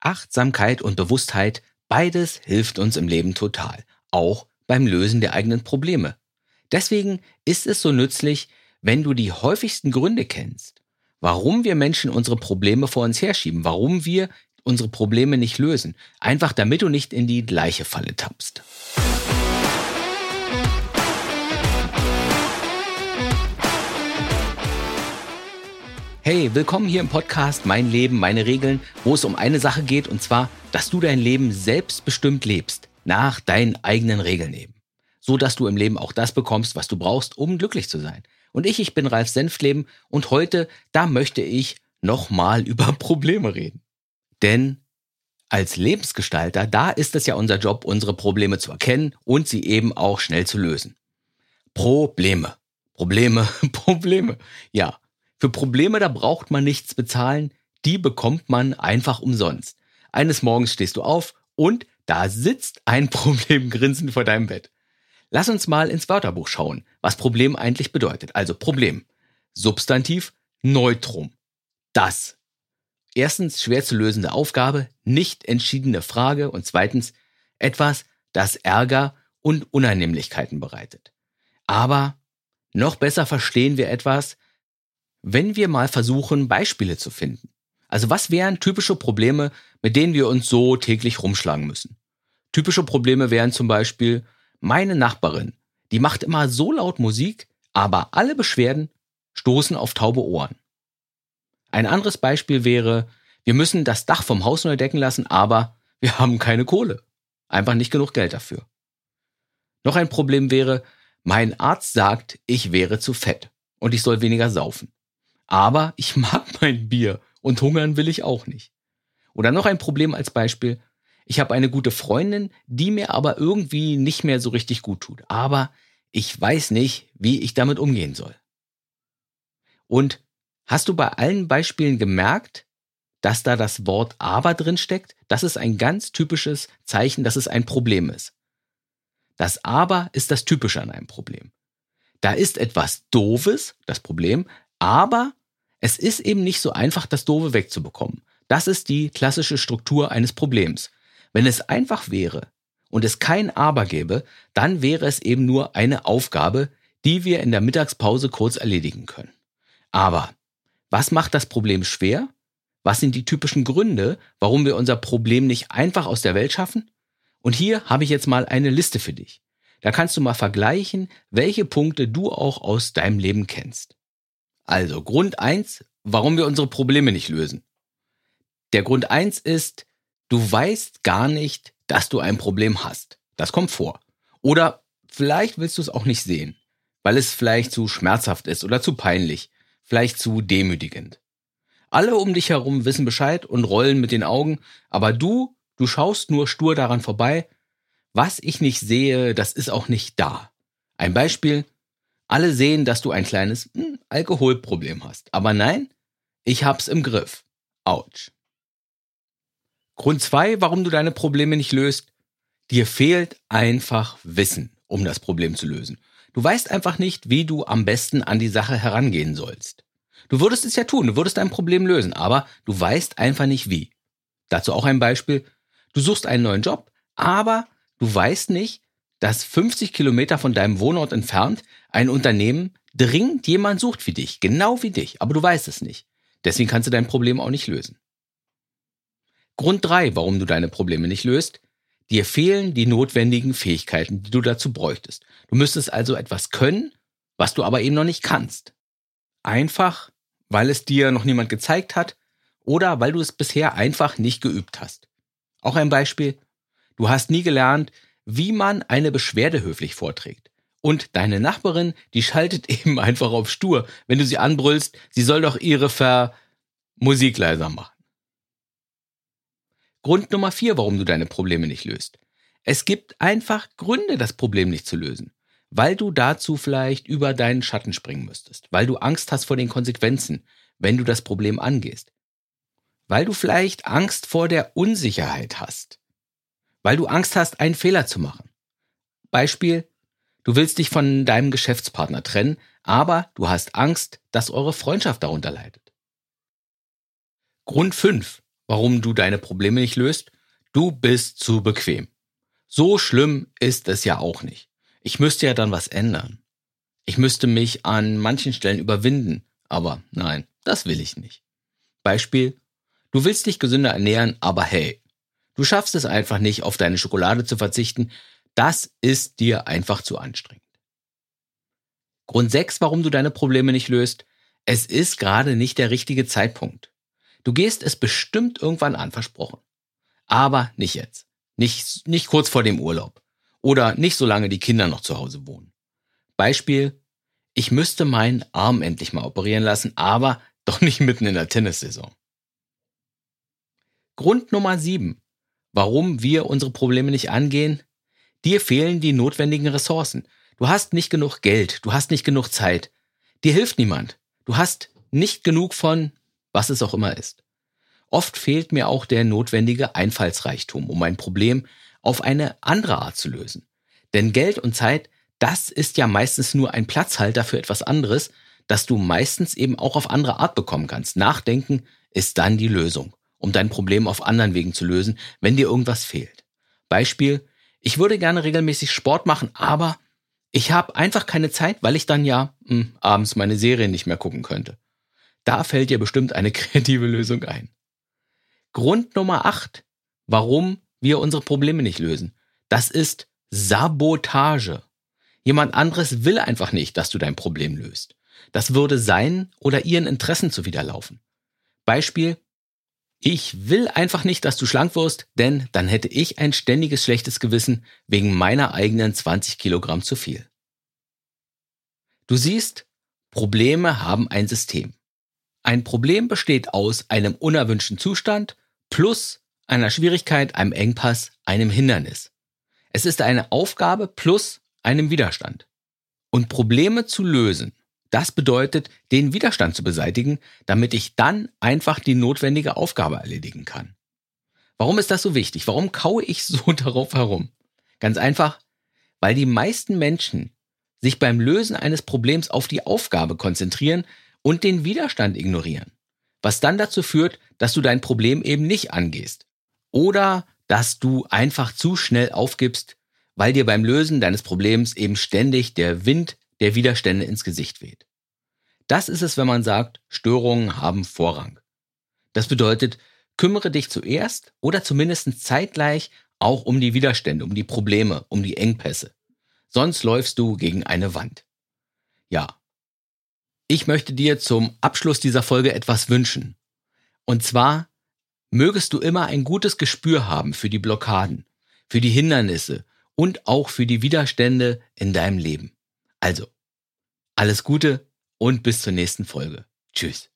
Achtsamkeit und Bewusstheit, beides hilft uns im Leben total, auch beim Lösen der eigenen Probleme. Deswegen ist es so nützlich, wenn du die häufigsten Gründe kennst, warum wir Menschen unsere Probleme vor uns herschieben, warum wir unsere Probleme nicht lösen, einfach damit du nicht in die gleiche Falle tappst. Hey, willkommen hier im Podcast Mein Leben, meine Regeln, wo es um eine Sache geht, und zwar, dass du dein Leben selbstbestimmt lebst, nach deinen eigenen Regeln eben. So dass du im Leben auch das bekommst, was du brauchst, um glücklich zu sein. Und ich, ich bin Ralf Senftleben und heute, da möchte ich nochmal über Probleme reden. Denn als Lebensgestalter, da ist es ja unser Job, unsere Probleme zu erkennen und sie eben auch schnell zu lösen. Probleme. Probleme, Probleme. Ja, für Probleme, da braucht man nichts bezahlen, die bekommt man einfach umsonst. Eines Morgens stehst du auf und da sitzt ein Problem grinsend vor deinem Bett. Lass uns mal ins Wörterbuch schauen, was Problem eigentlich bedeutet. Also Problem. Substantiv Neutrum. Das. Erstens schwer zu lösende Aufgabe, nicht entschiedene Frage und zweitens etwas, das Ärger und Unannehmlichkeiten bereitet. Aber noch besser verstehen wir etwas, wenn wir mal versuchen, Beispiele zu finden. Also was wären typische Probleme, mit denen wir uns so täglich rumschlagen müssen? Typische Probleme wären zum Beispiel meine Nachbarin, die macht immer so laut Musik, aber alle Beschwerden stoßen auf taube Ohren. Ein anderes Beispiel wäre, wir müssen das Dach vom Haus neu decken lassen, aber wir haben keine Kohle. Einfach nicht genug Geld dafür. Noch ein Problem wäre, mein Arzt sagt, ich wäre zu fett und ich soll weniger saufen. Aber ich mag mein Bier und hungern will ich auch nicht. Oder noch ein Problem als Beispiel. Ich habe eine gute Freundin, die mir aber irgendwie nicht mehr so richtig gut tut. Aber ich weiß nicht, wie ich damit umgehen soll. Und hast du bei allen Beispielen gemerkt, dass da das Wort aber drin steckt? Das ist ein ganz typisches Zeichen, dass es ein Problem ist. Das aber ist das Typische an einem Problem. Da ist etwas Doofes, das Problem, aber es ist eben nicht so einfach, das Doofe wegzubekommen. Das ist die klassische Struktur eines Problems. Wenn es einfach wäre und es kein Aber gäbe, dann wäre es eben nur eine Aufgabe, die wir in der Mittagspause kurz erledigen können. Aber was macht das Problem schwer? Was sind die typischen Gründe, warum wir unser Problem nicht einfach aus der Welt schaffen? Und hier habe ich jetzt mal eine Liste für dich. Da kannst du mal vergleichen, welche Punkte du auch aus deinem Leben kennst. Also Grund eins, warum wir unsere Probleme nicht lösen. Der Grund eins ist, du weißt gar nicht, dass du ein Problem hast. Das kommt vor. Oder vielleicht willst du es auch nicht sehen, weil es vielleicht zu schmerzhaft ist oder zu peinlich, vielleicht zu demütigend. Alle um dich herum wissen Bescheid und rollen mit den Augen, aber du, du schaust nur stur daran vorbei. Was ich nicht sehe, das ist auch nicht da. Ein Beispiel, alle sehen, dass du ein kleines hm, Alkoholproblem hast. Aber nein, ich hab's im Griff. Autsch. Grund zwei, warum du deine Probleme nicht löst. Dir fehlt einfach Wissen, um das Problem zu lösen. Du weißt einfach nicht, wie du am besten an die Sache herangehen sollst. Du würdest es ja tun, du würdest dein Problem lösen, aber du weißt einfach nicht wie. Dazu auch ein Beispiel. Du suchst einen neuen Job, aber du weißt nicht, dass 50 Kilometer von deinem Wohnort entfernt ein Unternehmen dringend jemand sucht wie dich, genau wie dich, aber du weißt es nicht. Deswegen kannst du dein Problem auch nicht lösen. Grund drei, warum du deine Probleme nicht löst. Dir fehlen die notwendigen Fähigkeiten, die du dazu bräuchtest. Du müsstest also etwas können, was du aber eben noch nicht kannst. Einfach, weil es dir noch niemand gezeigt hat oder weil du es bisher einfach nicht geübt hast. Auch ein Beispiel. Du hast nie gelernt, wie man eine Beschwerde höflich vorträgt. Und deine Nachbarin, die schaltet eben einfach auf stur, wenn du sie anbrüllst, sie soll doch ihre Ver Musik leiser machen. Grund Nummer vier, warum du deine Probleme nicht löst. Es gibt einfach Gründe, das Problem nicht zu lösen. Weil du dazu vielleicht über deinen Schatten springen müsstest. Weil du Angst hast vor den Konsequenzen, wenn du das Problem angehst. Weil du vielleicht Angst vor der Unsicherheit hast weil du Angst hast, einen Fehler zu machen. Beispiel, du willst dich von deinem Geschäftspartner trennen, aber du hast Angst, dass eure Freundschaft darunter leidet. Grund 5, warum du deine Probleme nicht löst? Du bist zu bequem. So schlimm ist es ja auch nicht. Ich müsste ja dann was ändern. Ich müsste mich an manchen Stellen überwinden, aber nein, das will ich nicht. Beispiel, du willst dich gesünder ernähren, aber hey, du schaffst es einfach nicht, auf deine Schokolade zu verzichten, das ist dir einfach zu anstrengend. Grund 6, warum du deine Probleme nicht löst, es ist gerade nicht der richtige Zeitpunkt. Du gehst es bestimmt irgendwann an, versprochen. Aber nicht jetzt. Nicht, nicht kurz vor dem Urlaub. Oder nicht solange die Kinder noch zu Hause wohnen. Beispiel, ich müsste meinen Arm endlich mal operieren lassen, aber doch nicht mitten in der Tennissaison. Grund Nummer 7, warum wir unsere Probleme nicht angehen, dir fehlen die notwendigen Ressourcen. Du hast nicht genug Geld, du hast nicht genug Zeit. Dir hilft niemand. Du hast nicht genug von, was es auch immer ist. Oft fehlt mir auch der notwendige Einfallsreichtum, um ein Problem auf eine andere Art zu lösen. Denn Geld und Zeit, das ist ja meistens nur ein Platzhalter für etwas anderes, das du meistens eben auch auf andere Art bekommen kannst. Nachdenken ist dann die Lösung, um dein Problem auf anderen Wegen zu lösen, wenn dir irgendwas fehlt. Beispiel, ich würde gerne regelmäßig Sport machen, aber ich habe einfach keine Zeit, weil ich dann ja mh, hm, abends meine Serie nicht mehr gucken könnte. Da fällt dir bestimmt eine kreative Lösung ein. Grund Nummer 8, warum wir unsere Probleme nicht lösen. Das ist Sabotage. Jemand anderes will einfach nicht, dass du dein Problem löst. Das würde sein oder ihren Interessen zuwiderlaufen. Beispiel, ich will einfach nicht, dass du schlank wirst, denn dann hätte ich ein ständiges schlechtes Gewissen wegen meiner eigenen 20 Kilogramm zu viel. Du siehst, Probleme haben ein System. Ein Problem besteht aus einem unerwünschten Zustand plus einer Schwierigkeit, einem Engpass, einem Hindernis. Es ist eine Aufgabe plus einem Widerstand. Und Probleme zu lösen das bedeutet, den Widerstand zu beseitigen, damit ich dann einfach die notwendige Aufgabe erledigen kann. Warum ist das so wichtig? Warum kaue ich so darauf herum? Ganz einfach, weil die meisten Menschen sich beim Lösen eines Problems auf die Aufgabe konzentrieren und den Widerstand ignorieren. Was dann dazu führt, dass du dein Problem eben nicht angehst. Oder dass du einfach zu schnell aufgibst, weil dir beim Lösen deines Problems eben ständig der Wind der Widerstände ins Gesicht weht. Das ist es, wenn man sagt, Störungen haben Vorrang. Das bedeutet, kümmere dich zuerst oder zumindest zeitgleich auch um die Widerstände, um die Probleme, um die Engpässe. Sonst läufst du gegen eine Wand. Ja. Ich möchte dir zum Abschluss dieser Folge etwas wünschen. Und zwar mögest du immer ein gutes Gespür haben für die Blockaden, für die Hindernisse und auch für die Widerstände in deinem Leben. Also, alles Gute und bis zur nächsten Folge. Tschüss.